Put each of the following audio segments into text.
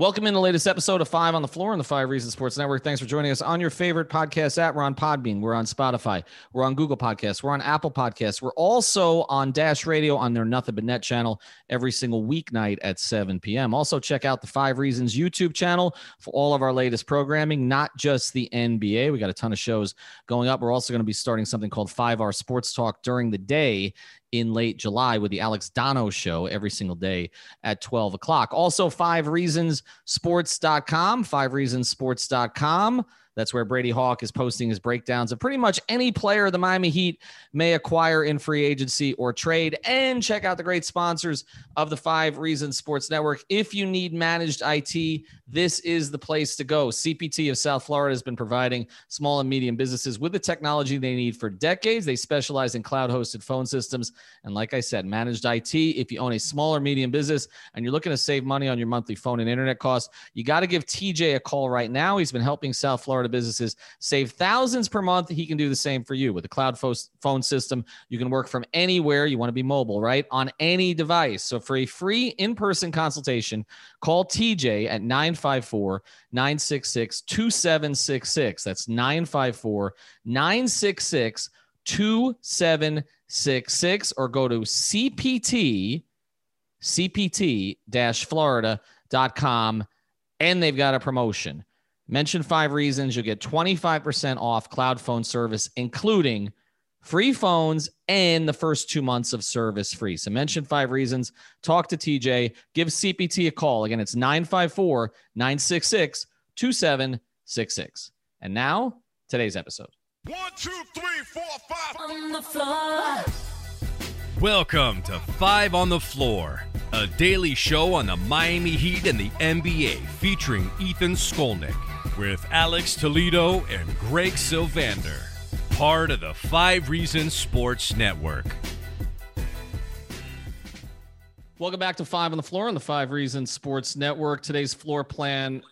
Welcome in the latest episode of Five on the Floor on the Five Reasons Sports Network. Thanks for joining us on your favorite podcast app. We're on Podbean, we're on Spotify, we're on Google Podcasts, we're on Apple Podcasts. We're also on Dash Radio on their Nothing But Net channel every single weeknight at 7 p.m. Also, check out the Five Reasons YouTube channel for all of our latest programming, not just the NBA. We got a ton of shows going up. We're also going to be starting something called Five Hour Sports Talk during the day in late July with the Alex Dono show every single day at 12 o'clock. Also, five reasons sports.com, five reasons sports.com. That's where Brady Hawk is posting his breakdowns of pretty much any player the Miami Heat may acquire in free agency or trade. And check out the great sponsors of the Five Reasons Sports Network. If you need managed IT, this is the place to go. CPT of South Florida has been providing small and medium businesses with the technology they need for decades. They specialize in cloud hosted phone systems. And like I said, managed IT. If you own a small or medium business and you're looking to save money on your monthly phone and internet costs, you got to give TJ a call right now. He's been helping South Florida businesses save thousands per month. He can do the same for you with a cloud phone system. You can work from anywhere. You want to be mobile, right? On any device. So for a free in person consultation, call TJ at 954 966 2766. That's 954 966 2766 or go to CPT cpt-florida.com and they've got a promotion Mention five reasons. You'll get 25% off cloud phone service, including free phones and the first two months of service free. So mention five reasons. Talk to TJ. Give CPT a call. Again, it's 954 966 2766. And now, today's episode. One, two, three, four, five. On the floor. Welcome to Five on the Floor, a daily show on the Miami Heat and the NBA featuring Ethan Skolnick with Alex Toledo and Greg Sylvander, part of the Five Reasons Sports Network. Welcome back to Five on the Floor on the Five Reasons Sports Network. Today's floor plan.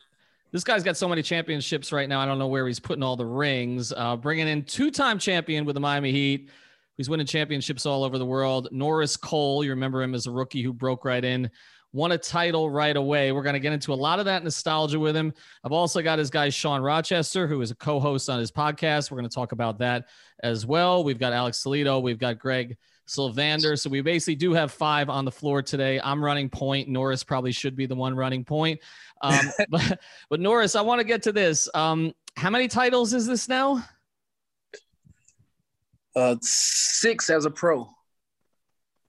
This guy's got so many championships right now. I don't know where he's putting all the rings. Uh, bringing in two-time champion with the Miami Heat. He's winning championships all over the world. Norris Cole, you remember him as a rookie who broke right in won a title right away. We're going to get into a lot of that nostalgia with him. I've also got his guy, Sean Rochester, who is a co host on his podcast. We're going to talk about that as well. We've got Alex Toledo, we've got Greg Sylvander. So we basically do have five on the floor today. I'm running point. Norris probably should be the one running point. Um, but, but Norris, I want to get to this. Um, how many titles is this now? Uh, six as a pro.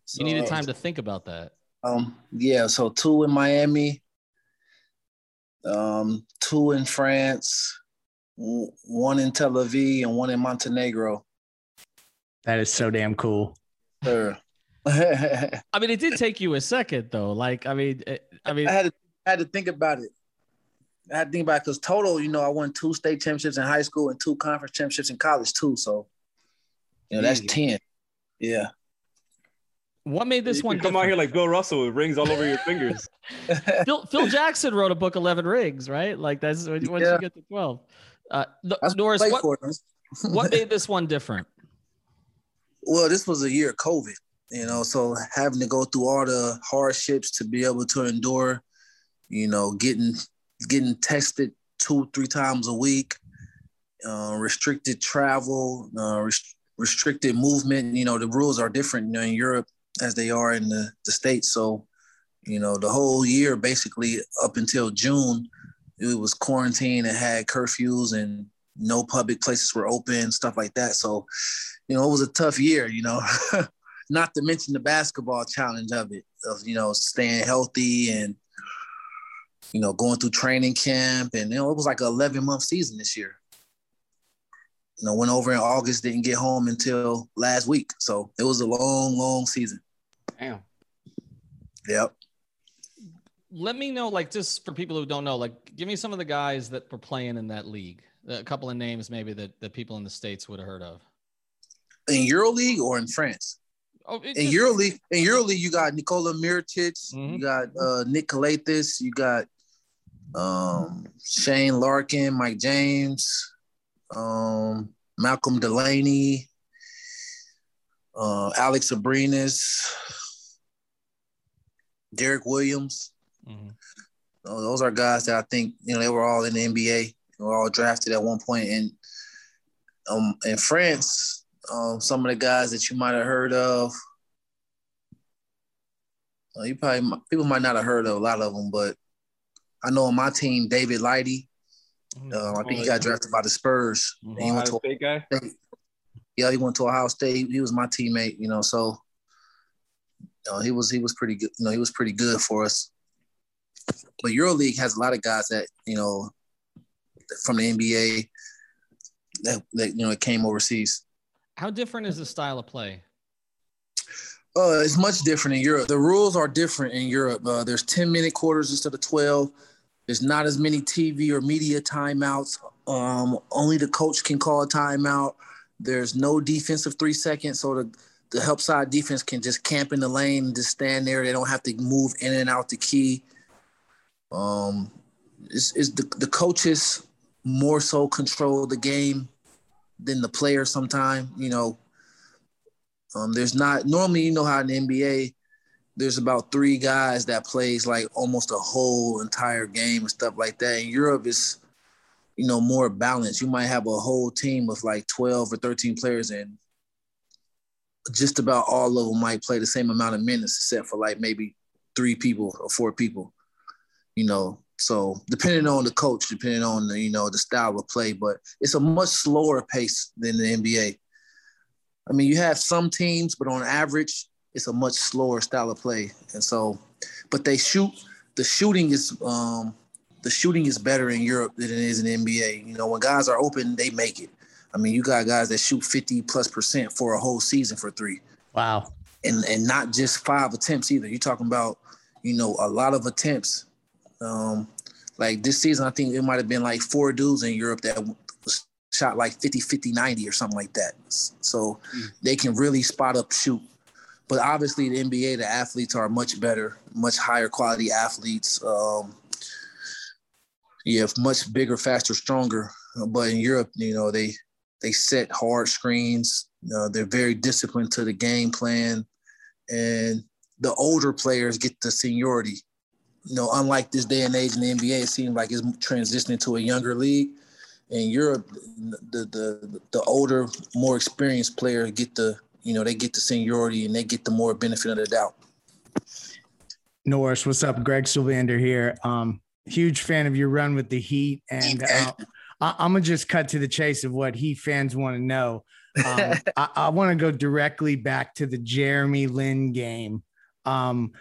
So, you needed time to think about that. Um, yeah, so two in Miami, um, two in France, one in Tel Aviv, and one in Montenegro. That is so damn cool. Sure. I mean, it did take you a second, though. Like, I mean, I mean, I had to, I had to think about it. I had to think about it because total, you know, I won two state championships in high school and two conference championships in college too. So, you know, that's ten. Yeah. What made this you one come out here like Bill Russell with rings all over your fingers? Phil, Phil Jackson wrote a book, Eleven Rings, right? Like that's once yeah. you get to twelve. Uh, Norris, what, what made this one different? Well, this was a year of COVID, you know, so having to go through all the hardships to be able to endure, you know, getting getting tested two three times a week, uh, restricted travel, uh, rest- restricted movement. You know, the rules are different you know, in Europe as they are in the, the States. So, you know, the whole year, basically up until June, it was quarantine and had curfews and no public places were open, stuff like that. So, you know, it was a tough year, you know, not to mention the basketball challenge of it, of, you know, staying healthy and, you know, going through training camp. And, you know, it was like an 11 month season this year. You know, went over in August, didn't get home until last week. So it was a long, long season. Damn. Yep. let me know, like, just for people who don't know, like, give me some of the guys that were playing in that league. A couple of names, maybe that that people in the states would have heard of. In EuroLeague or in France? Oh, In just- EuroLeague, in EuroLeague, you got Nikola Mirotic, Mhm. you got uh, Nick Calathes, you got um, Shane Larkin, Mike James, um, Malcolm Delaney, uh, Alex Abrines, Derrick Williams. Mhm. Uh, those are guys that I think you know they were all in the NBA. They were all drafted at one point. And um, in France, um, some of the guys that you might have heard of, uh, you probably people might not have heard of a lot of them, but I know on my team, David Lighty. Uh, I think he got drafted by the Spurs. Mhm. He went to Ohio State guy. State. Yeah, he went to Ohio State. He was my teammate, you know. So, uh, he was he was pretty good. You know, he was pretty good for us. But EuroLeague has a lot of guys that you know from the NBA that, that you know came overseas. How different is the style of play? Uh, it's much different in Europe. The rules are different in Europe. Uh, there's 10 minute quarters instead of 12. There's not as many TV or media timeouts. Um, only the coach can call a timeout. There's no defensive three seconds, so the, the help side defense can just camp in the lane just stand there. They don't have to move in and out the key. Um, it's, the, the coaches more so control the game than the players sometimes. You know, um, there's not normally you know how in the NBA there's about three guys that plays like almost a whole entire game and stuff like that. In Europe, it's you know more balanced. You might have a whole team of like 12 or 13 players, and just about all of them might play the same amount of minutes, except for like maybe three people or four people. You know, so depending on the coach, depending on the you know the style of play, but it's a much slower pace than the NBA. I mean, you have some teams, but on average, it's a much slower style of play. And so, but they shoot. The shooting is um, the shooting is better in Europe than it is in the NBA. You know, when guys are open, they make it. I mean, you got guys that shoot fifty plus percent for a whole season for three, Wow. and and not just five attempts either. You're talking about, you know, a lot of attempts. Um, like this season, I think it might have been like four dudes in Europe that shot like 50, 50, 90 or something like that. So they can really spot up shoot. But obviously, the NBA, the athletes are much better, much higher quality athletes. Um, yeah, much bigger, faster, stronger. But in Europe, you know, they they set hard screens. Uh, they're very disciplined to the game plan, and the older players get the seniority. You know, unlike this day and age in the NBA, it seems like it's transitioning to a younger league. In Europe, the the the older, more experienced players get the you know they get the seniority and they get the more benefit of the doubt. Norris, what's up? Greg Sylvander here. Um, huge fan of your run with the Heat, and uh, I- I'm gonna just cut to the chase of what he fans want to know. Um, I, I want to go directly back to the Jeremy Lin game. Um,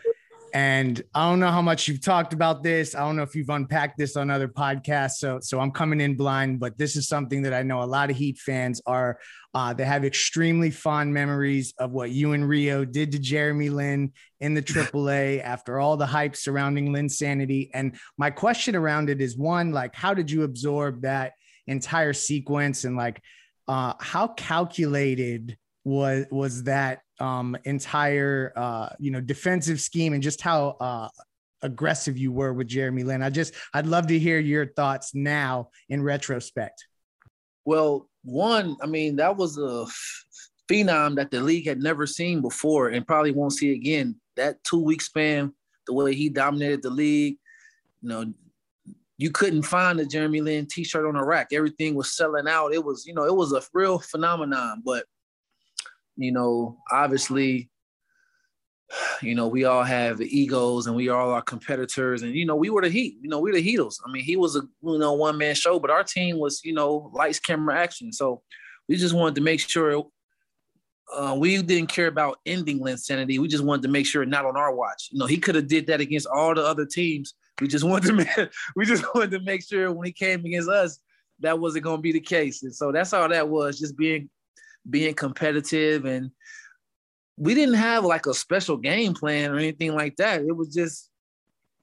and I don't know how much you've talked about this. I don't know if you've unpacked this on other podcasts. So, so I'm coming in blind, but this is something that I know a lot of Heat fans are. Uh, they have extremely fond memories of what you and Rio did to Jeremy Lin in the AAA after all the hype surrounding Linsanity. And my question around it is one, like, how did you absorb that entire sequence? And like, uh, how calculated was was that um, entire uh, you know defensive scheme and just how uh, aggressive you were with Jeremy Lin? I just I'd love to hear your thoughts now in retrospect. Well, one, I mean, that was a phenom that the league had never seen before and probably won't see again. That two week span, the way he dominated the league, you know, you couldn't find a Jeremy Lin t-shirt on a rack. Everything was selling out. It was, you know, it was a real phenomenon. But, you know, obviously, you know, we all have egos and we all are competitors. And, you know, we were the Heat. You know, we the Heatles. I mean, he was a, you know, one-man show, but our team was, you know, lights, camera, action. So we just wanted to make sure uh, we didn't care about ending Linsanity. We just wanted to make sure not on our watch. You know, he could have did that against all the other teams. We just wanted to make, we just wanted to make sure when he came against us, that wasn't going to be the case. And so that's all that was, just being being competitive. And we didn't have like a special game plan or anything like that. It was just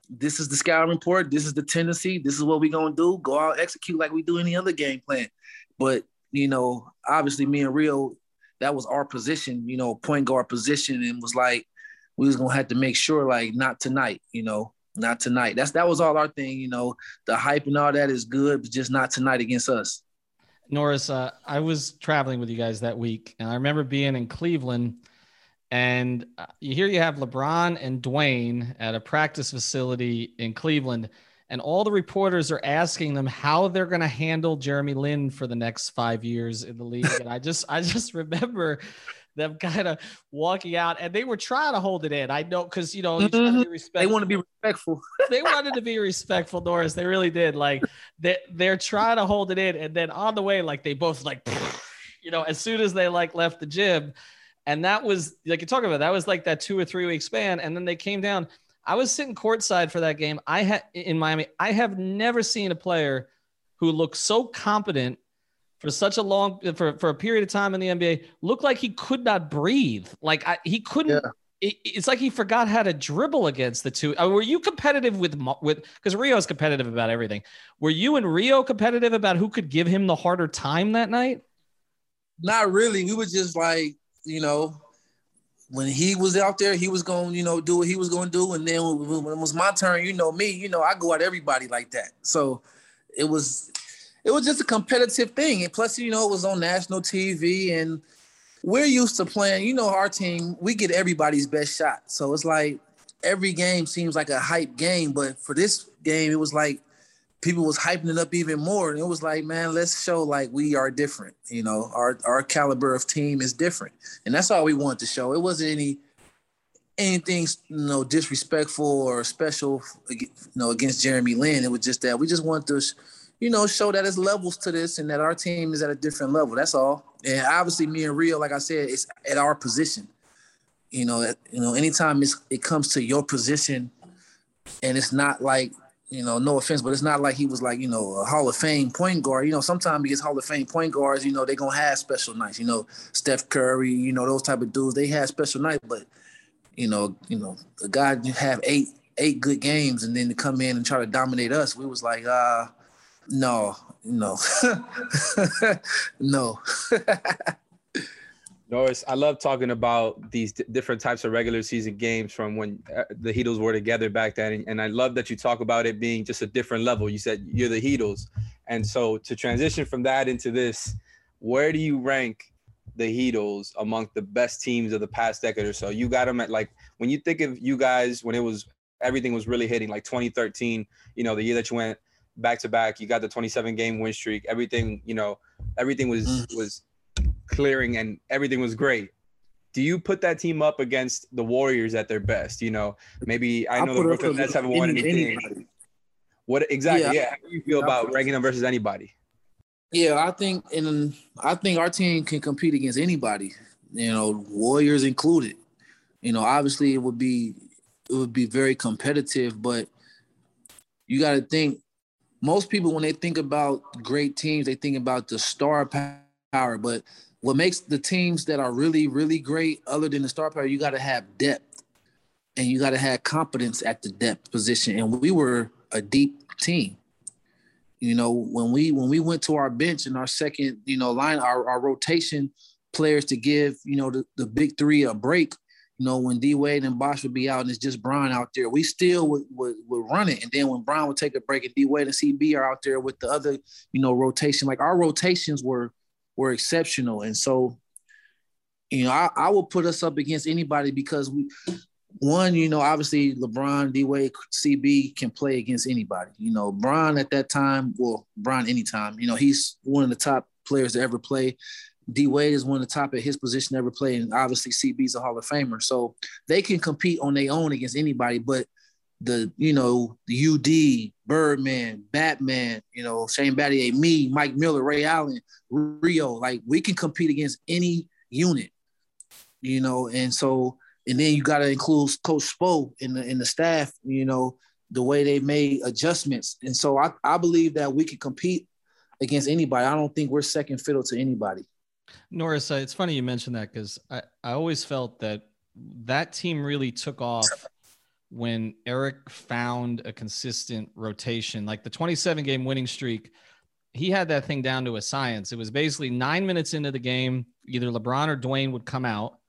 this is the scouting report. This is the tendency. This is what we're gonna do. Go out, execute like we do any other game plan. But you know, obviously, me and Rio, that was our position. You know, point guard position, and was like we was gonna have to make sure, like, not tonight. You know, not tonight. That's that was all our thing. You know, the hype and all that is good, but just not tonight against us. Norris, uh, I was traveling with you guys that week, and I remember being in Cleveland and uh, you hear you have LeBron and Dwyane at a practice facility in Cleveland, and all the reporters are asking them how they're going to handle Jeremy Lin for the next five years in the league. And I just, I just remember them kind of walking out, and they were trying to hold it in. I know because you know mm-hmm. they want to be respectful. they wanted to be respectful, Norris. They really did. Like they, they're trying to hold it in, and then on the way, like they both like, you know, as soon as they like left the gym and that was like you talk about that was like that two or three week span. And then they came down. I was sitting courtside for that game. I had in Miami. I have never seen a player who looked so competent for such a long for, for a period of time in the NBA looked like he could not breathe. Like I, he couldn't. Yeah. It, it's like he forgot how to dribble against the two. Uh, were you competitive with with because Rio is competitive about everything? Were you and Rio competitive about who could give him the harder time that night? Not really. We were just like you know, when he was out there, he was going, you know, do what he was going to do. And then when it was my turn, you know me, you know, I go at everybody like that. So it was, it was just a competitive thing. And plus, you know, it was on national TV and we're used to playing, you know, our team, we get everybody's best shot. So it's like every game seems like a hype game. But for this game, it was like people was hyping it up even more. And it was like, man, let's show like we are different. You know, our our caliber of team is different. And that's all we wanted to show. It wasn't any anything you know disrespectful or special you know against Jeremy Lin. It was just that we just want to you know show that there's levels to this and that our team is at a different level. That's all. And obviously me and Rio, like I said, it's at our position. You know, you know, anytime it comes to your position and it's not like you know, no offense, but it's not like he was like, you know, a Hall of Fame point guard. You know, sometimes because Hall of Fame point guards, you know, they gonna have special nights. You know, Steph Curry, you know, those type of dudes, they have special nights. But you know, you know, the guy have eight eight good games and then to come in and try to dominate us, we was like, uh, no, no, no. Norris, I love talking about these d- different types of regular season games from when uh, the Heatles were together back then. And, and, I love that you talk about it being just a different level. You said you're the Heatles. And so to transition from that into this, where do you rank the Heatles among the best teams of the past decade or so? You got them at like, when you think of you guys, when it was, everything was really hitting, like 2013, you know, the year that you went back to back, you got the 27 game win streak, everything, you know, everything was, mm. was, clearing and everything was great. Do you put that team up against the Warriors at their best? You know, maybe I know the Brooklyn Nets haven't won anything. Anybody. What exactly? Yeah. yeah. How do you feel about ranking them versus anybody? Yeah, I think and I think our team can compete against anybody. You know, Warriors included. You know, obviously it would be it would be very competitive, but you got to think. Most people, when they think about great teams, they think about the star power. But what makes the teams that are really, really great, other than the star power, you got to have depth and you got to have competence at the depth position. And we were a deep team. You know, when we when we went to our bench in our second, you know, line, our, our rotation players to give, you know, the, the big three a break, you know, when D Wade and Bosh would be out and it's just Bron out there, we still would, would, would run it. And then when Bron would take a break and D Wade and CB are out there with the other, you know, rotation, like our rotations were were exceptional. And so, you know, I, I will put us up against anybody because we one, you know, obviously LeBron, D Wade, CB can play against anybody. You know, Bron at that time, well, Bron anytime, you know, he's one of the top players to ever play. D Wade is one of the top at his position ever played, and obviously CB's a Hall of Famer. So they can compete on their own against anybody. But the you know the UD, Birdman, Batman, you know Shane Battier, me, Mike Miller, Ray Allen, Rio, like we can compete against any unit, you know, and so and then you got to include Coach Spo in the in the staff, you know, the way they made adjustments, and so I I believe that we can compete against anybody. I don't think we're second fiddle to anybody. Norris, uh, it's funny you mentioned that because I I always felt that that team really took off when Erik found a consistent rotation, like the 27 game winning streak. He had that thing down to a science. It was basically nine minutes into the game, either LeBron or Dwyane would come out.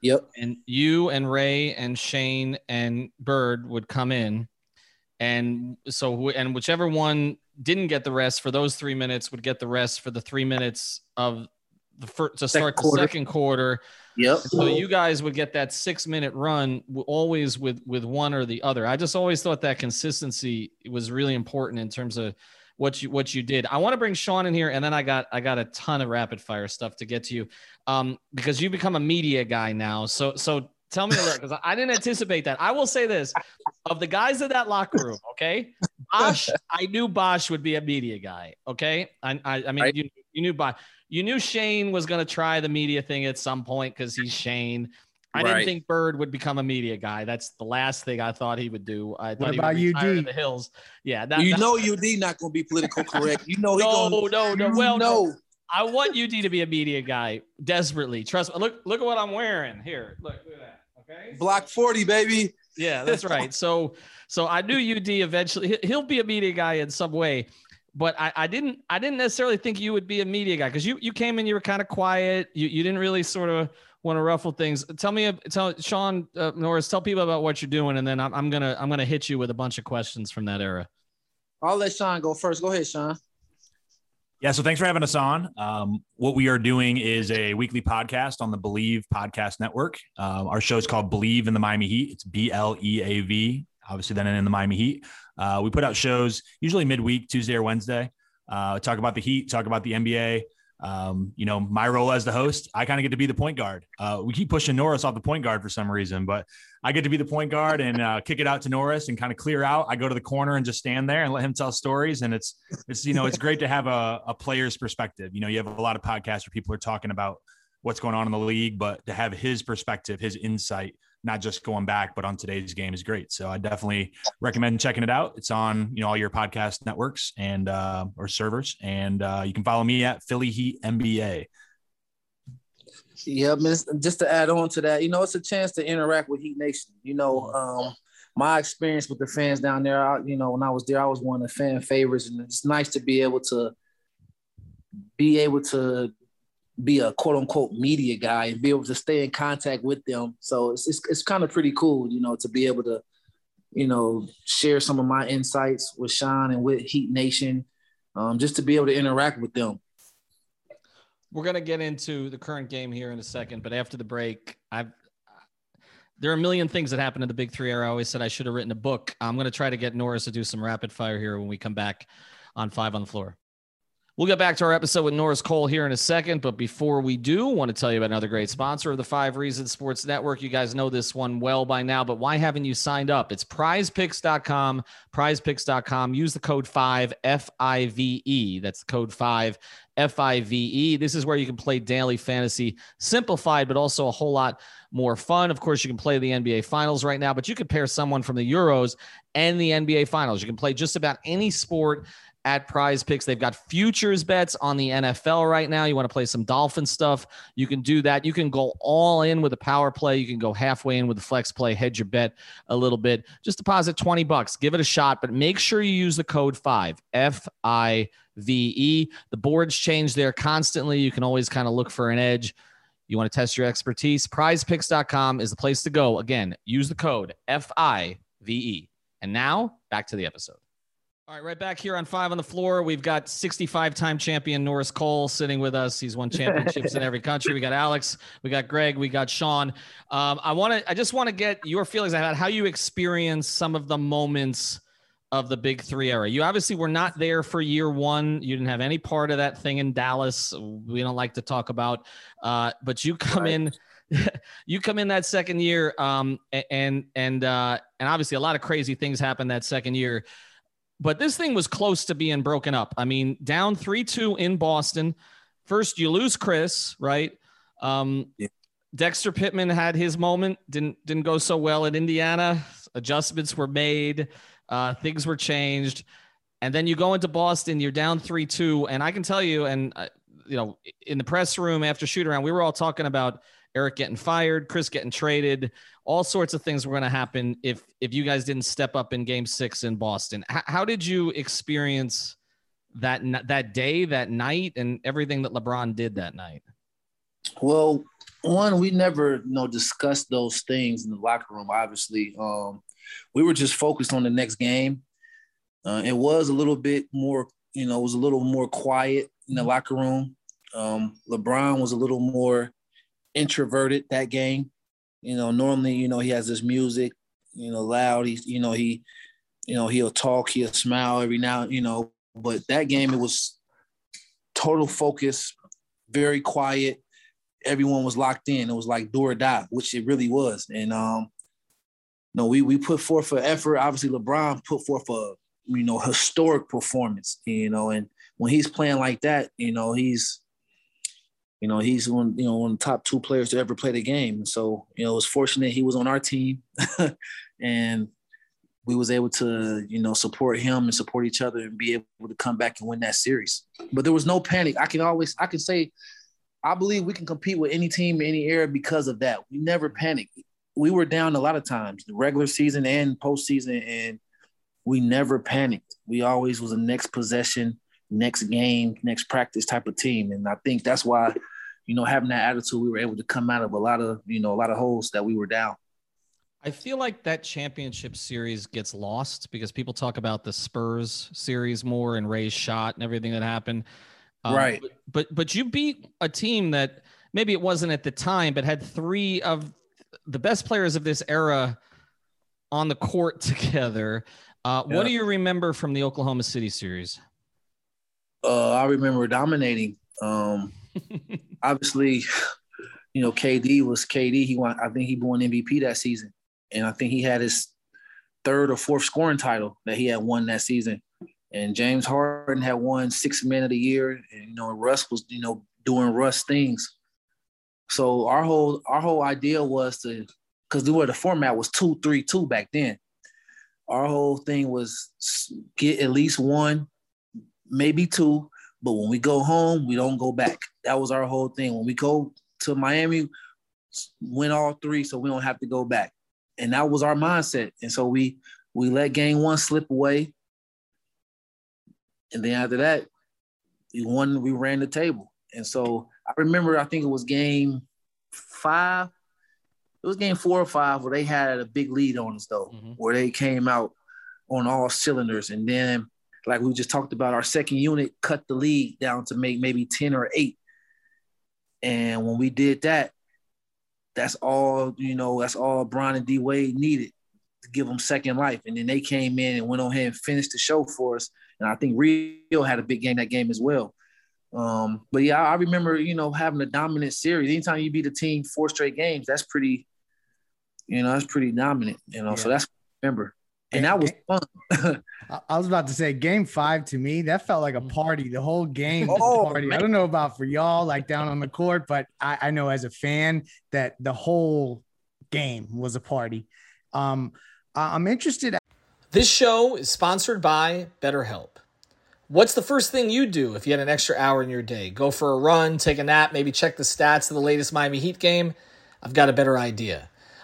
Yep. And you and Ray and Shane and Bird would come in. And so, and whichever one didn't get the rest for those three minutes would get the rest for the three minutes of the first to start the second quarter. Yep. So you guys would get that six minute run always with with one or the other. I just always thought that consistency was really important in terms of what you what you did. I want to bring Sean in here, and then I got I got a ton of rapid fire stuff to get to you, um, because you become a media guy now. So so tell me a little because I didn't anticipate that. I will say this: of the guys in that locker room, okay, Bosh, I knew Bosh would be a media guy. Okay, I I, I mean right. you you knew Bosh. You knew Shane was going to try the media thing at some point because he's Shane. I right. didn't think Bird would become a media guy. That's the last thing I thought he would do. I thought what he about would retire UD? the hills. Yeah, that, you know UD not going to be political correct. You know he no, gonna, no, no. Well, no. I want UD to be a media guy desperately. Trust me. Look, look at what I'm wearing here. Look, look at that. Okay. Block 40, baby. Yeah, that's right. So, so I knew UD eventually. He'll be a media guy in some way but I, I didn't I didn't necessarily think you would be a media guy because you you came in you were kind of quiet you you didn't really sort of want to ruffle things. Tell me, tell Sean uh, Norris, tell people about what you're doing, and then I'm, I'm gonna I'm gonna hit you with a bunch of questions from that era. I'll let Sean go first. Go ahead, Sean. Yeah, so thanks for having us on. Um, what we are doing is a weekly podcast on the Bleav Podcast Network. Um, our show is called Bleav in the Miami Heat. It's B L E A V, obviously, then in the Miami Heat. Uh, we put out shows usually midweek, Tuesday or Wednesday. Uh, talk about the Heat, talk about the NBA. Um, you know, my role as the host, I kind of get to be the point guard. Uh, we keep pushing Norris off the point guard for some reason, but I get to be the point guard and uh, kick it out to Norris and kind of clear out. I go to the corner and just stand there and let him tell stories. And it's, it's, you know, it's great to have a, a player's perspective. You know, you have a lot of podcasts where people are talking about what's going on in the league, but to have his perspective, his insight, not just going back, but on today's game is great. So I definitely recommend checking it out. It's on you know all your podcast networks and uh, or servers, and uh, you can follow me at Philly Heat NBA. Yeah, just to add on to that, you know, it's a chance to interact with Heat Nation. You know, um, my experience with the fans down there, I, you know, when I was there, I was one of the fan favorites, and it's nice to be able to be able to be a quote unquote media guy and be able to stay in contact with them. So it's, it's, it's kind of pretty cool, you know, to be able to, you know, share some of my insights with Sean and with Heat Nation, um, just to be able to interact with them. We're to get into the current game here in a second, but after the break, I've, there are a million things that happened in the big three era. I always said I should have written a book. I'm to try to get Norris to do some rapid fire here when we come back on five on the floor. We'll get back to our episode with Norris Cole here in a second, but before we do, I want to tell you about another great sponsor of the Five Reasons Sports Network. You guys know this one well by now, but why haven't you signed up? It's prizepicks.com, prizepicks.com. Use the code 5 F I V E. That's the code 5 F I V E. This is where you can play daily fantasy, simplified, but also a whole lot more fun. Of course, you can play the NBA Finals right now, but you could pair someone from the Euros and the NBA Finals. You can play just about any sport at prize picks. They've got futures bets on the NFL right now. You want to play some Dolphin stuff, you can do that. You can go all in with a power play. You can go halfway in with a flex play, hedge your bet a little bit. Just deposit 20 bucks, give it a shot, but make sure you use the code 5 F I V E. The boards change there constantly. You can always kind of look for an edge. You want to test your expertise? Prizepicks.com is the place to go. Again, use the code F I V E. And now back to the episode. All right, right back here on Five on the Floor. We've got 65 time champion Norris Cole sitting with us. He's won championships in every country. We got Alex, we got Greg, we got Sean. Um, I want to, I just want to get your feelings about how you experience some of the moments of the big three era. You obviously were not there for year one. You didn't have any part of that thing in Dallas. We don't like to talk about, uh, but you come right. in you come in that second year um, and and uh, and obviously a lot of crazy things happened that second year but this thing was close to being broken up. I mean, down 3 2 in Boston. First, you lose Chris, right? Um, yeah. Dexter Pittman had his moment, didn't didn't go so well in Indiana. Adjustments were made, uh, things were changed, and then you go into Boston. You're down three two, and I can tell you, and uh, you know, in the press room after shoot around, we were all talking about Erik getting fired, Chris getting traded, all sorts of things were going to happen if if you guys didn't step up in Game Six in Boston. H- how did you experience that that day, that night, and everything that LeBron did that night? Well, one, we never you know discussed those things in the locker room. Obviously, um, we were just focused on the next game. Uh, it was a little bit more, you know, it was a little more quiet in the locker room. Um, LeBron was a little more introverted that game. You know, normally, you know, he has this music, you know, loud. He, you know, he, you know, he'll talk, he'll smile every now, you know, but that game it was total focus, very quiet. Everyone was locked in. It was like do or die, which it really was. And um, no, we we put forth an effort. Obviously, LeBron put forth a you know historic performance. You know, and when he's playing like that, you know, he's you know, he's one, you know, one of the top two players to ever play the game. So, you know, it was fortunate he was on our team and we was able to, you know, support him and support each other and be able to come back and win that series. But there was no panic. I can always I can say I believe we can compete with any team in any era because of that. We never panicked. We were down a lot of times, the regular season and postseason, and we never panicked. We always was a next possession, next game, next practice type of team. And I think that's why you know, having that attitude, we were able to come out of a lot of, you know, a lot of holes that we were down. I feel like that championship series gets lost because people talk about the Spurs series more and Ray's shot and everything that happened. Um, right. But, but but you beat a team that maybe it wasn't at the time, but had three of the best players of this era on the court together. Uh, yeah. What do you remember from the Oklahoma City series? Uh, I remember dominating. Um, obviously, you know, KD was KD. He won. I think he won MVP that season, and I think he had his third or fourth scoring title that he had won that season. And James Harden had won six men of the year, and you know, Russ was you know doing Russ things. So our whole our whole idea was to, because the way the format was two three two back then. Our whole thing was get at least one, maybe two, but when we go home, we don't go back. That was our whole thing. When we go to Miami, win all three, so we don't have to go back. And that was our mindset. And so we we let game one slip away. And then after that, we won, we ran the table. And so I remember, I think it was game five. It was game four or five where they had a big lead on us though, mm-hmm. where they came out on all cylinders. And then like we just talked about, our second unit cut the lead down to make maybe 10 or 8. And when we did that, that's all, you know, that's all Bron and D Wade needed to give them second life. And then they came in and went on ahead and finished the show for us. And I think Rio had a big game that game as well. Um, but yeah, I remember, you know, having a dominant series. Anytime you beat a team four straight games, that's pretty, you know, that's pretty dominant, you know. Yeah. So that's remember and that was fun. I was about to say game five to me, that felt like a party. The whole game oh, party. Man. I don't know about for y'all, like down on the court, but I, I, know as a fan that the whole game was a party. Um, I'm interested. This show is sponsored by BetterHelp. What's the first thing you do if you had an extra hour in your day? Go for a run, take a nap, maybe check the stats of the latest Miami Heat game? I've got a better idea.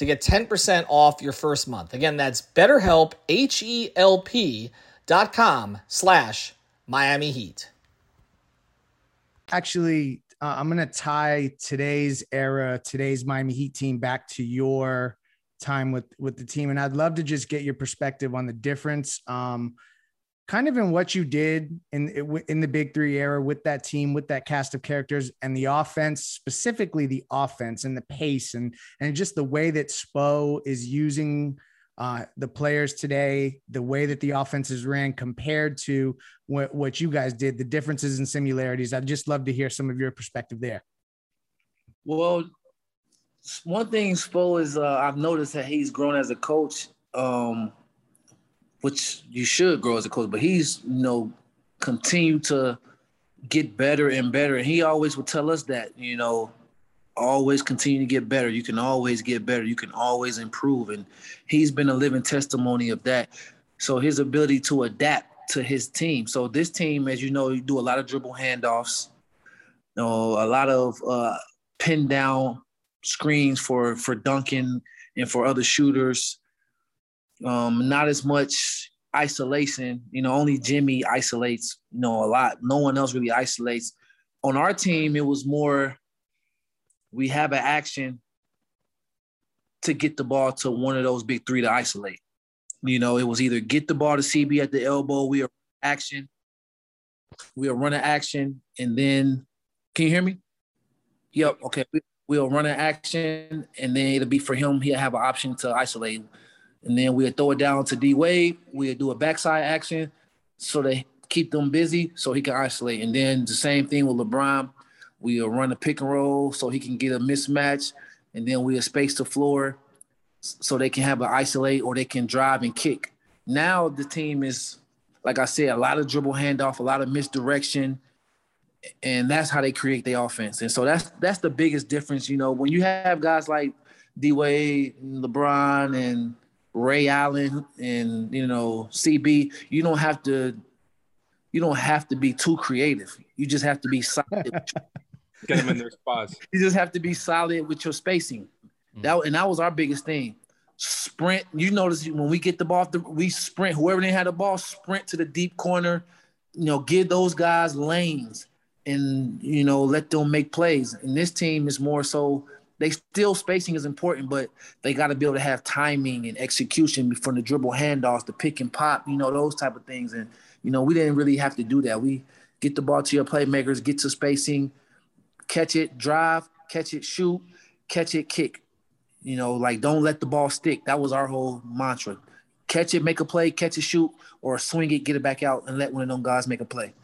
to get 10% off your first month. Again, that's betterhelp, H-E-L-P dot com slash Miami Heat. Actually, uh, I'm going to tie today's era, today's Miami Heat team back to your time with, with the team. And I'd love to just get your perspective on the difference. Um, kind of in what you did in in the Big Three era with that team, with that cast of characters, and the offense, specifically the offense and the pace, and and just the way that Spo is using uh, the players today, the way that the offenses ran compared to what, what you guys did, the differences and similarities. I'd just love to hear some of your perspective there. Well, one thing Spo is uh, I've noticed that he's grown as a coach, um, which you should grow as a coach, but he's you know continue to get better and better. And he always would tell us that you know always continue to get better. You can always get better. You can always improve. And he's been a living testimony of that. So his ability to adapt to his team. So this team, as you know, you do a lot of dribble handoffs, you know, a lot of uh, pin down screens for for Duncan and for other shooters. Um, not as much isolation. You know, only Jimmy isolates. You know, a lot. No one else really isolates. On our team, it was more we have an action to get the ball to one of those big three to isolate. You know, it was either get the ball to CB at the elbow, we are action, we are running action, and then can you hear me? Yep. Okay. We, we'll run an action, and then it'll be for him. He'll have an option to isolate, and then we'll throw it down to D Wade. We'll do a backside action, so they keep them busy, so he can isolate. And then the same thing with LeBron. We'll run a pick and roll so he can get a mismatch, and then we'll space the floor so they can have an isolate or they can drive and kick. Now the team is, like I said, a lot of dribble handoff, a lot of misdirection, and that's how they create their offense. And so that's that's the biggest difference. You know, when you have guys like D Wade, LeBron, and Ray Allen, and you know CB, you don't have to you don't have to be too creative. You just have to be solid. Get them in their spots. you just have to be solid with your spacing. Mm-hmm. That and that was our biggest thing. Sprint. You notice when we get the ball, the, we sprint. Whoever they had the ball, sprint to the deep corner. You know, give those guys lanes, and you know, let them make plays. And this team is more so. They still spacing is important, but they got to be able to have timing and execution from the dribble handoffs, the pick and pop, you know, those type of things. And you know, we didn't really have to do that. We get the ball to your playmakers, get to spacing, catch it, drive, catch it, shoot, catch it, kick. You know, like don't let the ball stick. That was our whole mantra. Catch it, make a play, catch it, shoot, or swing it, get it back out, and let one of them guys make a play.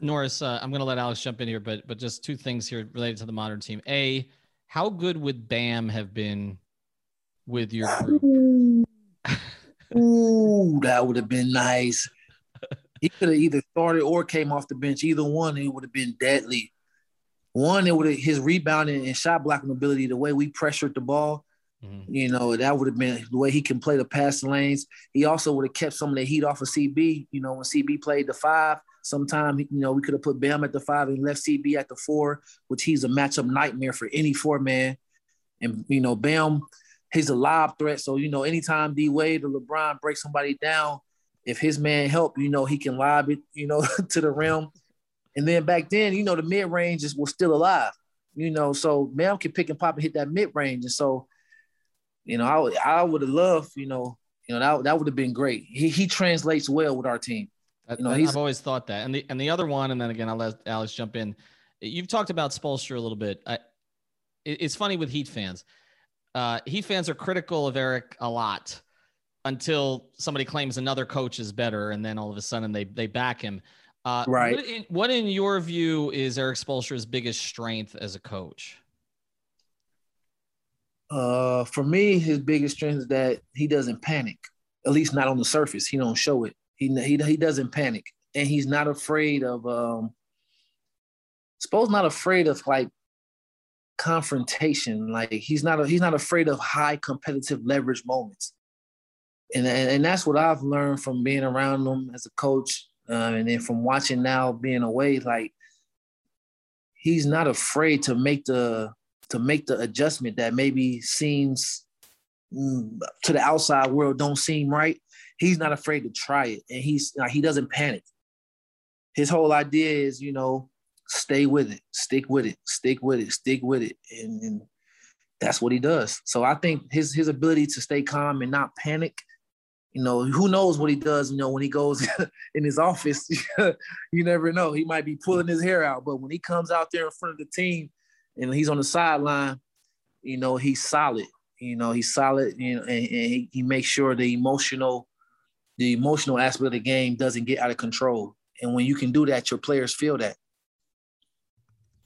Norris, uh, I'm going to let Alex jump in here, but but just two things here related to the modern team. A, how good would Bam have been with your group? Ooh, that would have been nice. He could have either started or came off the bench. Either one, he would have been deadly. One, it would have his rebounding and shot blocking ability, the way we pressured the ball, mm-hmm. you know, that would have been the way he can play the passing lanes. He also would have kept some of the heat off of CB. You know, when CB played the five, sometime you know we could have put Bam at the five and left CB at the four, which he's a matchup nightmare for any four man. And you know, Bam, he's a lob threat. So you know, anytime D Wade or LeBron break somebody down, if his man help, you know, he can lob it, you know, to the rim and then back then, you know, the mid range was still alive. You know, so Mel could pick and pop and hit that mid range, and so, you know, I I would have loved, you know, you know that that would have been great. He he translates well with our team. You know, I've always thought that. And the and the other one, and then again, I'll let Alex jump in. You've talked about Spoelstra a little bit. I, it, it's funny with Heat fans. Uh, Heat fans are critical of Erik a lot until somebody claims another coach is better, and then all of a sudden they they back him. Uh, right. What in, what in, your view is Erik Spoelstra's biggest strength as a coach? Uh, for me, his biggest strength is that he doesn't panic. At least not on the surface. He don't show it. He he he doesn't panic, and he's not afraid of. Um, suppose not afraid of like confrontation. Like he's not a, he's not afraid of high competitive leverage moments. And, and and that's what I've learned from being around him as a coach um, and then from watching now being away, like he's not afraid to make the to make the adjustment that maybe seems mm, to the outside world don't seem right. He's not afraid to try it, and he's like, he doesn't panic. His whole idea is, you know, stay with it, stick with it, stick with it, stick with it, and, and that's what he does. So I think his his ability to stay calm and not panic you know, who knows what he does, you know, when he goes in his office, you never know. He might be pulling his hair out, but when he comes out there in front of the team and he's on the sideline, you know, he's solid. You know, he's solid, you know, and, and he, he makes sure the emotional, the emotional aspect of the game doesn't get out of control. And when you can do that, your players feel that.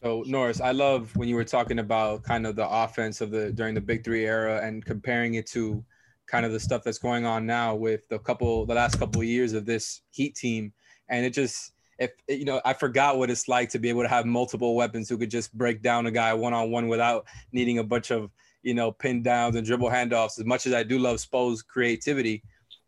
So Norris, I love when you were talking about kind of the offense of the during the Big Three era and comparing it to kind of the stuff that's going on now with the couple the last couple of years of this Heat team, and it just if you know I forgot what it's like to be able to have multiple weapons who could just break down a guy one on one without needing a bunch of you know pin downs and dribble handoffs. As much as I do love Spo's creativity,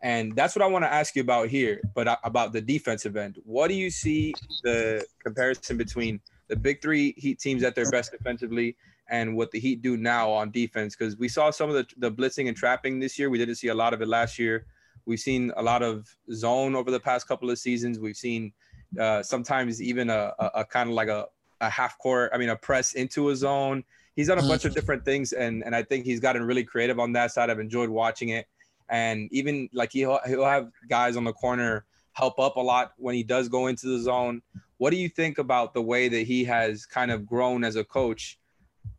and that's what I want to ask you about here, but uh, about the defensive end. What do you see the comparison between the big three Heat teams at their best defensively and what the Heat do now on defense. Because we saw some of the, the blitzing and trapping this year. We didn't see a lot of it last year. We've seen a lot of zone over the past couple of seasons. We've seen uh, sometimes even a, a, a kind of like a, a half court, I mean, a press into a zone. He's done a bunch of mm-hmm. different things, and, and I think he's gotten really creative on that side. I've enjoyed watching it. And even like he'll, he'll have guys on the corner help up a lot when he does go into the zone. What do you think about the way that he has kind of grown as a coach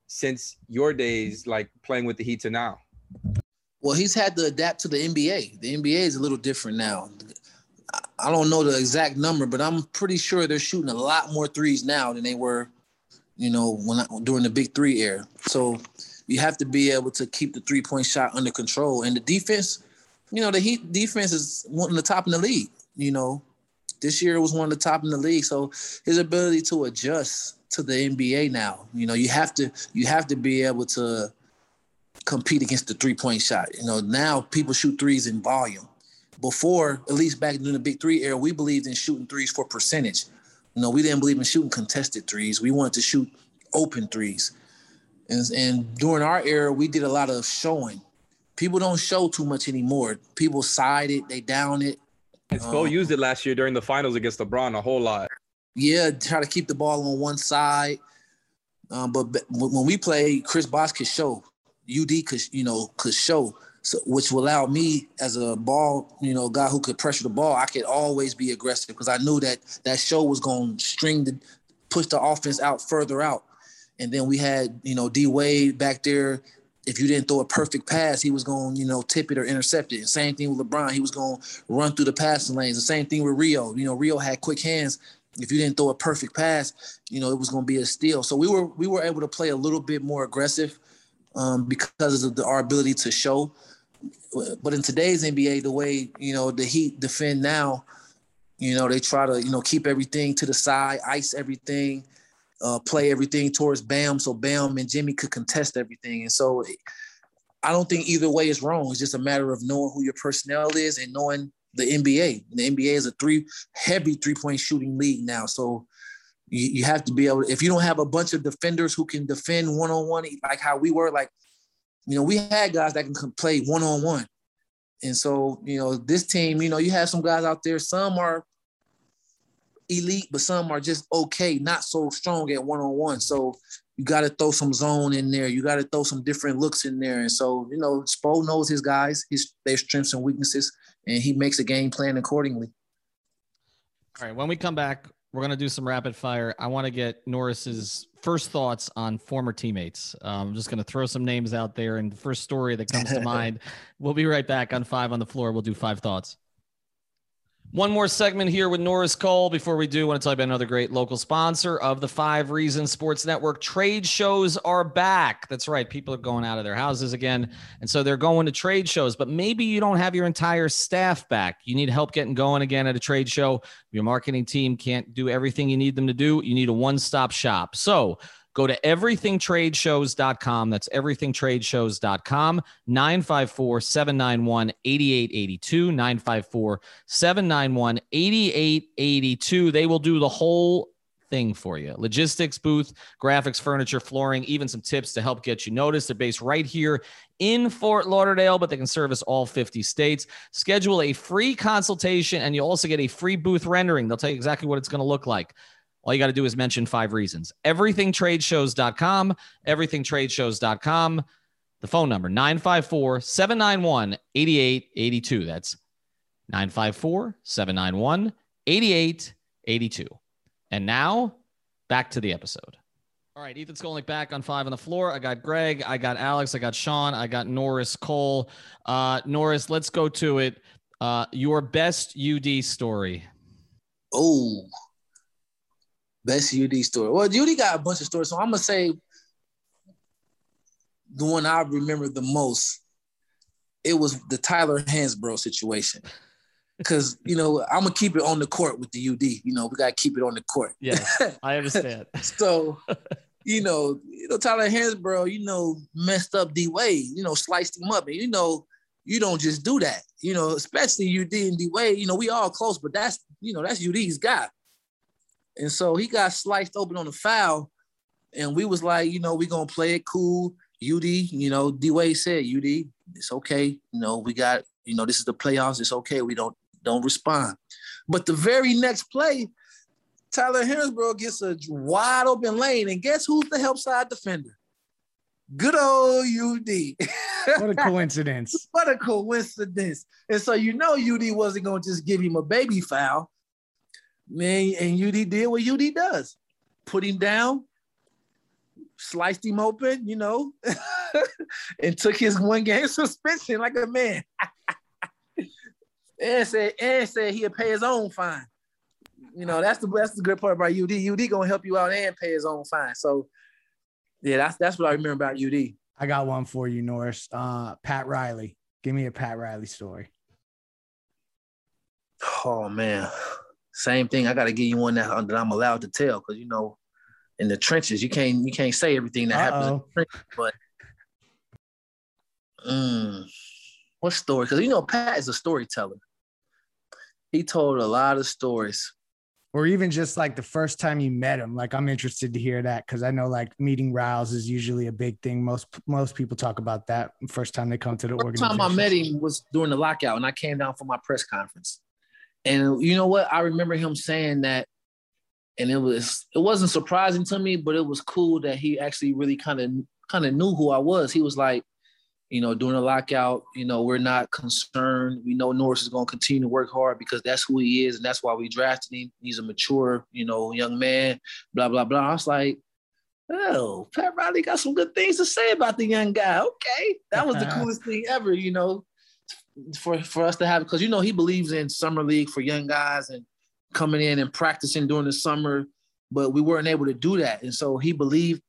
since your days, like playing with the Heat to now? Well, he's had to adapt to the NBA. The NBA is a little different now. I don't know the exact number, but I'm pretty sure they're shooting a lot more threes now than they were, you know, when I, during the Big Three era. So you have to be able to keep the three point shot under control. And the defense, you know, the Heat defense is one of the top in the league. You know, this year was one of the top in the league. So his ability to adjust to the NBA now, you know, you have to you have to be able to compete against the three point shot. You know, now people shoot threes in volume. Before, at least back in the big three era, we believed in shooting threes for percentage. You know, we didn't believe in shooting contested threes. We wanted to shoot open threes. And, and during our era, we did a lot of showing. People don't show too much anymore. People side it, they down it, and Spo um, used it last year during the finals against LeBron a whole lot. Yeah, try to keep the ball on one side. Um, but when we play, Chris Bosh could show, UD could you know could show, so, which will allow me as a ball you know guy who could pressure the ball. I could always be aggressive because I knew that that show was going to string the push the offense out further out. And then we had you know D Wade back there if you didn't throw a perfect pass, he was going, you know, tip it or intercept it. Same thing with LeBron. He was going to run through the passing lanes. The same thing with Rio. You know, Rio had quick hands. If you didn't throw a perfect pass, you know, it was going to be a steal. So we were we were able to play a little bit more aggressive um, because of the, our ability to show. But in today's NBA, the way you know the Heat defend now, you know, they try to you know keep everything to the side, ice everything uh, play everything towards Bam, so Bam and Jimmy could contest everything. And so I don't think either way is wrong. It's just a matter of knowing who your personnel is and knowing the NBA. The NBA is a three heavy three point shooting league now, so you, you have to be able. To, if you don't have a bunch of defenders who can defend one on one, like how we were, like you know, we had guys that can play one on one. And so, you know, this team, you know, you have some guys out there. Some are elite, but some are just okay, not so strong at one on one. So you got to throw some zone in there. You got to throw some different looks in there. And so, you know, Spo knows his guys, his their strengths and weaknesses, and he makes a game plan accordingly. All right. When we come back, we're going to do some rapid fire. I want to get Norris's first thoughts on former teammates. Um, I'm just going to throw some names out there, and the first story that comes to mind. We'll be right back on five on the floor. We'll do five thoughts. One more segment here with Norris Cole. Before we do, I want to tell you about another great local sponsor of the Five Reasons Sports Network. Trade shows are back. That's right. People are going out of their houses again. And so they're going to trade shows, but maybe you don't have your entire staff back. You need help getting going again at a trade show. Your marketing team can't do everything you need them to do. You need a one stop shop. So, Go to everythingtradeshows.com. That's everythingtradeshows.com. 954 791 8882. 954 791 8882. They will do the whole thing for you. Logistics, booth, graphics, furniture, flooring, even some tips to help get you noticed. They're based right here in Fort Lauderdale, but they can service all 50 states. Schedule a free consultation and you'll also get a free booth rendering. They'll tell you exactly what it's going to look like. All you got to do is mention five reasons. Everythingtradeshows.com, everythingtradeshows.com. The phone number 954 791 8882. That's 954 791 8882. And now back to the episode. All right, Ethan Skolnick back on five on the floor. I got Greg, I got Alex, I got Sean, I got Norris Cole. Uh, Norris, let's go to it. Uh, your best UD story. Oh, best UD story. Well, UD got a bunch of stories, so I'm gonna say the one I remember the most. It was the Tyler Hansbrough situation because you know I'm gonna keep it on the court with the UD. You know, we gotta keep it on the court. Yeah, I understand. so, you know, you know Tyler Hansbrough, you know, messed up D Wade. You know, sliced him up, and you know, you don't just do that. You know, especially UD and D Wade. You know, we all close, but that's you know that's UD's guy. And so he got sliced open on the foul, and we was like, you know, we gonna play it cool. UD, you know, D Wade said, UD, it's okay. You know, we got, you know, this is the playoffs. It's okay. We don't don't respond. But the very next play, Tyler Hansbrough gets a wide open lane, and guess who's the help side defender? Good old UD. What a coincidence. what a coincidence. And so you know UD wasn't gonna just give him a baby foul. Man, and UD did what UD does. Put him down, sliced him open, you know, and took his one game suspension like a man. and said and said he'll pay his own fine. You know, that's the that's the good part about UD. UD gonna help you out and pay his own fine. So yeah, that's that's what I remember about UD. I got one for you, Norris. Uh, Pat Riley. Give me a Pat Riley story. Oh man, same thing. I got to give you one that, that I'm allowed to tell because you know, in the trenches, you can't you can't say everything that happens. In the trenches, but mm, what story? Because you know, Pat is a storyteller. He told a lot of stories. Or even just like the first time you met him. Like I'm interested to hear that because I know like meeting Riles is usually a big thing. Most most people talk about that first time they come to the First organization. time I met him was during the lockout, and I came down for my press conference. And you know what? I remember him saying that, and it was it wasn't surprising to me, but it was cool that he actually really kind of kind of knew who I was. He was like, you know, during the lockout, you know, we're not concerned. We know Norris is going to continue to work hard because that's who he is, and that's why we drafted him. He's a mature, you know, young man. Blah blah blah. I was like, oh, Pat Riley got some good things to say about the young guy. Okay, that was the coolest thing ever. You know, for for us to have because you know he believes in summer league for young guys and coming in and practicing during the summer, but we weren't able to do that, and so he believed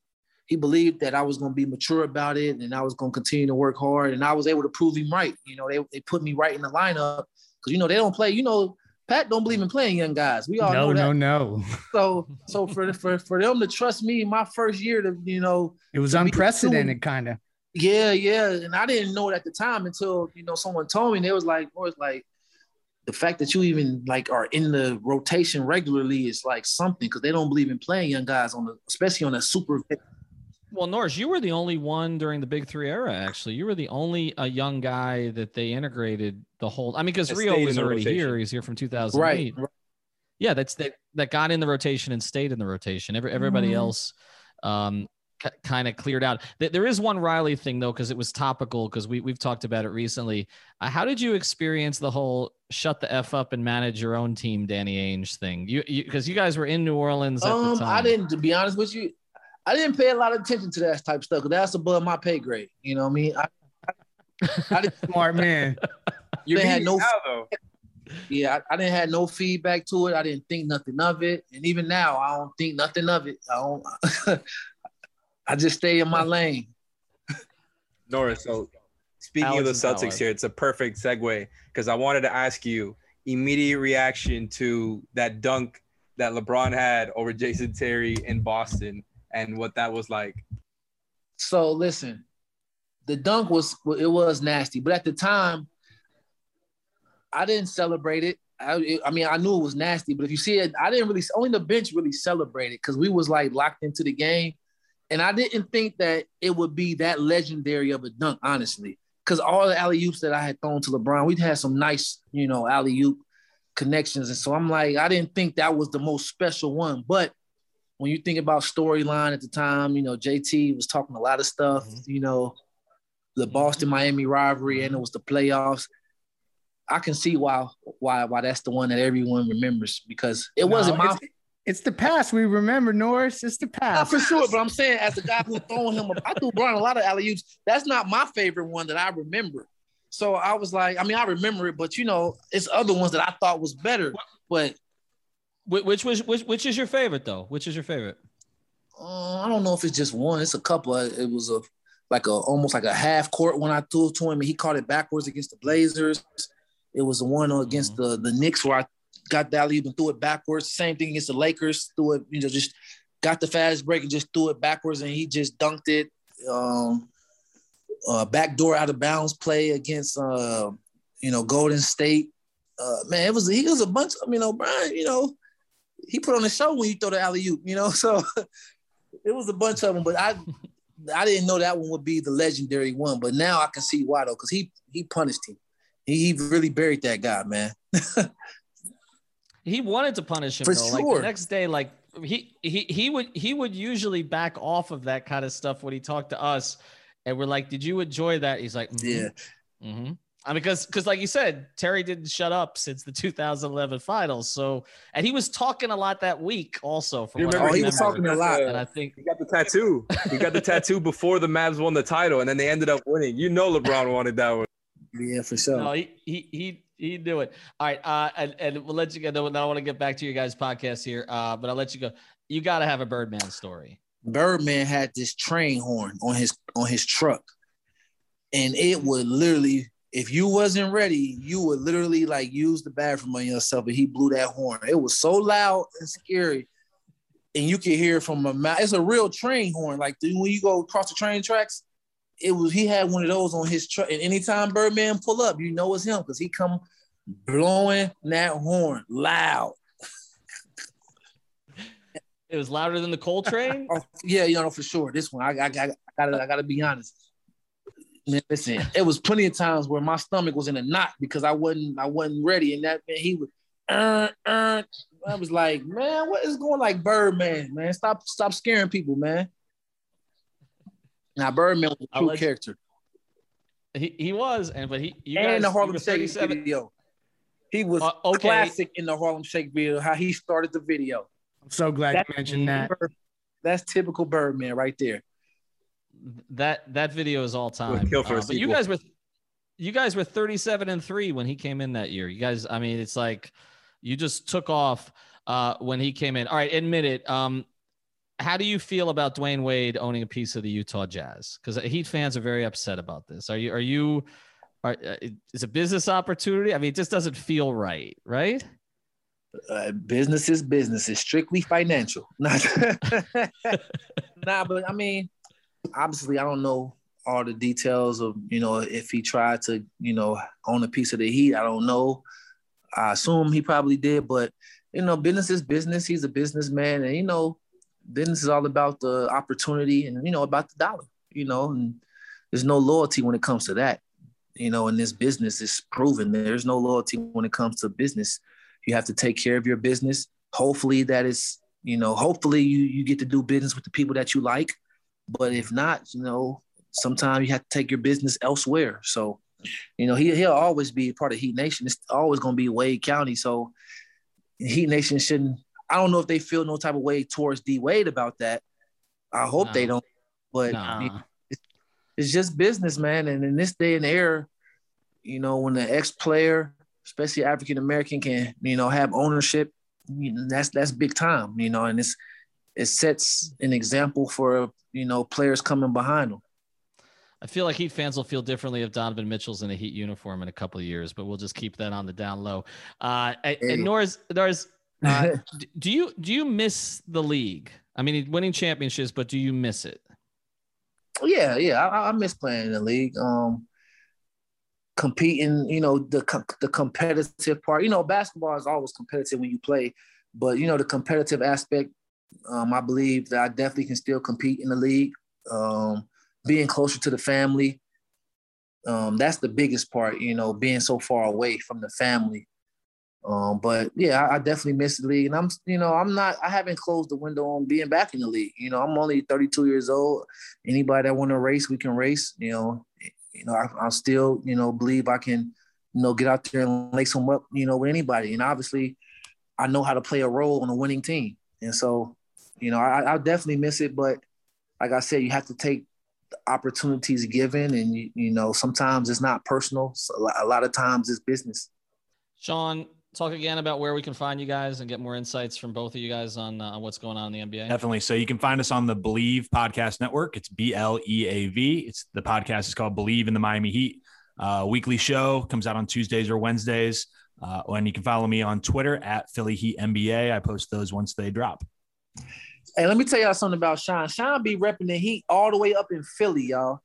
he believed that I was going to be mature about it and I was going to continue to work hard, and I was able to prove him right. You know, they they put me right in the lineup because you know they don't play. You know, Pat don't believe in playing young guys. We all no, know that. no, no. So so for for for them to trust me my first year to you know It was unprecedented, kind of. Yeah, yeah. And I didn't know it at the time until, you know, someone told me. And they was like, or it's like the fact that you even like are in the rotation regularly is like something because they don't believe in playing young guys on the especially on a super Well, Norris, you were the only one during the Big Three era. Actually, you were the only a young guy that they integrated the whole. I mean, because Rio stayed was already rotation. here. He's here from 2008. right. Yeah, that's that that got in the rotation and stayed in the rotation. Every, everybody Mhm. else um, k- kind of cleared out. There is one Riley thing though, because it was topical. Because we we've talked about it recently. Uh, how did you experience the whole "shut the f up and manage your own team" Danny Ainge thing? You because you, guys were in New Orleans at the Um, time. I didn't to be honest with you, I didn't pay a lot of attention to that type of stuff because that's above my pay grade. You know what I mean? I, I didn't Smart man. You're They had no- now, though. yeah, I, I didn't have no feedback to it. I didn't think nothing of it. And even now, I don't think nothing of it. I don't I just stay in my lane. Norris, so speaking Alex of the and Celtics Tyler. here, it's a perfect segue because I wanted to ask you immediate reaction to that dunk that LeBron had over Jason Terry in Boston and what that was like. So listen, the dunk was it was nasty, but at the time, I didn't celebrate it. I, I mean, I knew it was nasty, but if you see it, I didn't really. Only the bench really celebrated because we was like locked into the game, and I didn't think that it would be that legendary of a dunk, honestly. Because all the alley oops that I had thrown to LeBron, we'd had some nice, you know, alley oop connections, and so I'm like, I didn't think that was the most special one, but when you think about storyline at the time, you know, JT was talking a lot of stuff, Mhm. you know, the Boston Miami rivalry, and it was the playoffs. I can see why why why that's the one that everyone remembers because it no, wasn't my. It's, it's, the past we remember, Norris. It's the past. Not for sure, but I'm saying as the guy who throwing him, I threw Bron a lot of alley oops. That's not my favorite one that I remember. So I was like, I mean, I remember it, but you know, it's other ones that I thought was better. But which was which which is your favorite though? Which is your favorite? Uh, I don't know if it's just one. It's a couple. It was a like a almost like a half court when I threw it to him, and he caught it backwards against the Blazers. It was the one against mm-hmm. the the Knicks where I got the alley and threw it backwards. Same thing against the Lakers. Threw it, you know, just got the fast break and just threw it backwards, and he just dunked it. Um, uh, backdoor out of bounds play against uh, you know Golden State. Uh, man, it was he was a bunch. I mean, O'Brien, you know, he put on the show when you throw the alley oop, you know. So it was a bunch of them, but I I didn't know that one would be the legendary one. But now I can see why though, because he he punished him. He, he really buried that guy, man. he wanted to punish him For though. Sure. Like the next day, like he he he would he would usually back off of that kind of stuff when he talked to us, and we're like, "Did you enjoy that?" He's like, mm-hmm. "Yeah." Mm-hmm. I mean, because because like you said, Terry didn't shut up since the 2011 finals. So, and he was talking a lot that week, also. From you remember, he was talking a lot, and I think he got the tattoo. he got the tattoo before the Mavs won the title, and then they ended up winning. You know, LeBron wanted that one. Yeah, for sure. No, he he he he knew it. All right, uh, and and we'll let you go. Now I want to get back to your guys' podcast here, uh, but I'll let you go. You got to have a Birdman story. Birdman had this train horn on his on his truck, and it would literally if you wasn't ready, you would literally like use the bathroom on yourself. And he blew that horn. It was so loud and scary, and you could hear from a mouth. It's a real train horn. Like when you go across the train tracks, it was. He had one of those on his truck. And anytime Birdman pull up, you know it's him because he come blowing that horn loud. It was louder than the coal train. oh, yeah, you know for sure. This one, I, I, I gotta, I gotta be honest listen, it was plenty of times where my stomach was in a knot because I wasn't I wasn't ready, and that man he was. Uh, uh, I was like, man, what is going like Birdman, man? Stop, stop scaring people, man. Now Birdman was a true character. He, he was, and but he you and guys, the Harlem Shake video. He was uh, okay. classic in the Harlem Shake video. How he started the video. I'm so glad that's, you mentioned that. That's typical Birdman right there that that video is all time. Uh, but you guys were you guys were 37 and 3 when he came in that year. You guys, I mean, it's like you just took off uh, when he came in. All right, admit it. Um, how do you feel about Dwyane Wade owning a piece of the Utah Jazz? Because Heat fans are very upset about this. Are you? Are you? Are, uh, is a business opportunity? I mean, it just doesn't feel right, right? Uh, business is business. It's strictly financial. Not, nah, but I mean, obviously I don't know all the details of you know if he tried to you know own a piece of the heat. I don't know. I assume he probably did, but you know, business is business. He's a businessman, and you know, business is all about the opportunity and you know about the dollar. You know, and there's no loyalty when it comes to that. You know, in this business, it's proven there's no loyalty when it comes to business. You have to take care of your business. Hopefully, that is you know, hopefully you you get to do business with the people that you like but if not, you know, sometimes you have to take your business elsewhere. So, you know, he he'll always be part of Heat Nation. It's always going to be Wade County. So, Heat Nation shouldn't. I don't know if they feel no type of way towards D Wade about that. I hope no. they don't. But no. it, it's just business, man. And in this day and era, you know, when the ex player, especially African American, can you know have ownership, you know, that's that's big time. You know, and it's it sets an example for you know players coming behind them. I feel like Heat fans will feel differently if Donovan Mitchell's in a Heat uniform in a couple of years, but we'll just keep that on the down low. Uh, and Norris, Norris, uh, do you do you miss the league? I mean, winning championships, but do you miss it? Yeah, yeah, I, I miss playing in the league. Um, competing, you know, the the competitive part. You know, basketball is always competitive when you play, but you know the competitive aspect um, I believe that I definitely can still compete in the league. Um, being closer to the family, um, that's the biggest part, you know, being so far away from the family. Um, but yeah, I, I, definitely miss the league, and I'm, you know, I'm not, I haven't closed the window on being back in the league. You know, I'm only 32 years old. Anybody that want to race, we can race. You know, you know, I, I still, you know, believe I can you know, get out there and lace them up, you know, with anybody. And obviously, I know how to play a role on a winning team. And so, you know, I, I definitely miss it. But like I said, you have to take opportunities given, and you, you know, sometimes it's not personal. So a lot of times it's business. Sean, talk again about where we can find you guys and get more insights from both of you guys on, uh, on what's going on in the NBA. Definitely. So you can find us on the Bleav Podcast Network. It's B L E A V. It's the podcast is called Bleav in the Miami Heat. Uh, weekly show comes out on Tuesdays or Wednesdays. Uh, and you can follow me on Twitter at Philly Heat NBA. I post those once they drop. Hey, let me tell y'all something about Sean. Sean be repping the Heat all the way up in Philly, y'all.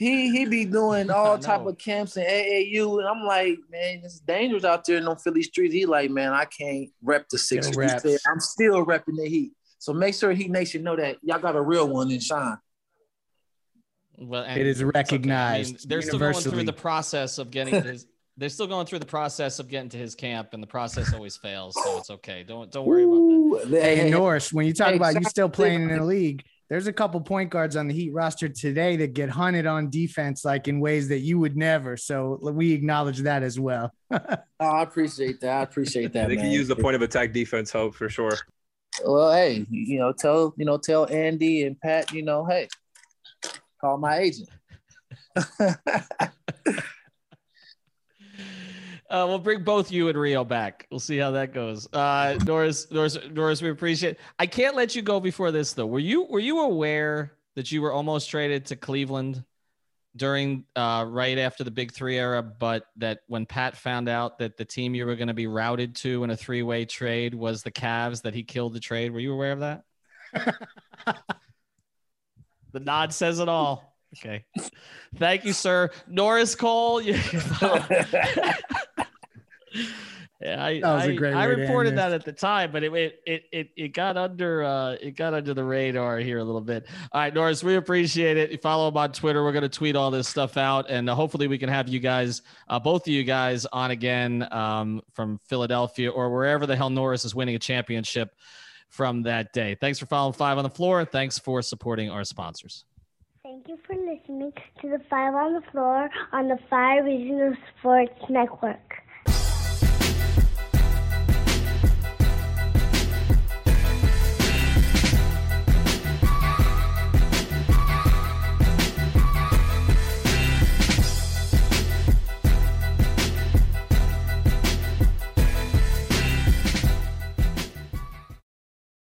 He he be doing all type of camps in AAU, and I'm like, man, it's dangerous out there in them Philly streets. He like, man, I can't rep the Sixers. I'm still repping the Heat. So make sure Heat Nation know that y'all got a real one in Sean. Well, it is recognized. Okay. I mean, they're still going through the process of getting his. they're still going through the process of getting to his camp, and the process always fails, so it's okay. Don't don't worry about that. Hey, Norris, when you talk hey, about you still playing in the league, there's a couple point guards on the Heat roster today that get hunted on defense like in ways that you would never. So we acknowledge that as well. oh, I appreciate that. I appreciate that. they man. can use the point of attack defense hope for sure. Well, hey, you know, tell you know, tell Andy and Pat, you know, hey, call my agent. Uh, we'll bring both you and Rio back. We'll see how that goes. Uh, Doris, Doris, Doris, we appreciate. It. I can't let you go before this though. Were you were you aware that you were almost traded to Cleveland during uh, right after the Big Three era, but that when Pat found out that the team you were going to be routed to in a three way trade was the Cavs, that he killed the trade. Were you aware of that? the nod says it all. Okay. Thank you, sir. Norris Cole. Yeah, I, that was a great I, I reported that at the time, but it it it it got under uh it got under the radar here a little bit. All right, Norris, we appreciate it. You follow him on Twitter. We're gonna tweet all this stuff out, and uh, hopefully we can have you guys, uh, both of you guys, on again um, from Philadelphia or wherever the hell Norris is winning a championship from that day. Thanks for following Five on the Floor. Thanks for supporting our sponsors. Thank you for listening to the Five on the Floor on the Five Reasons Sports Network.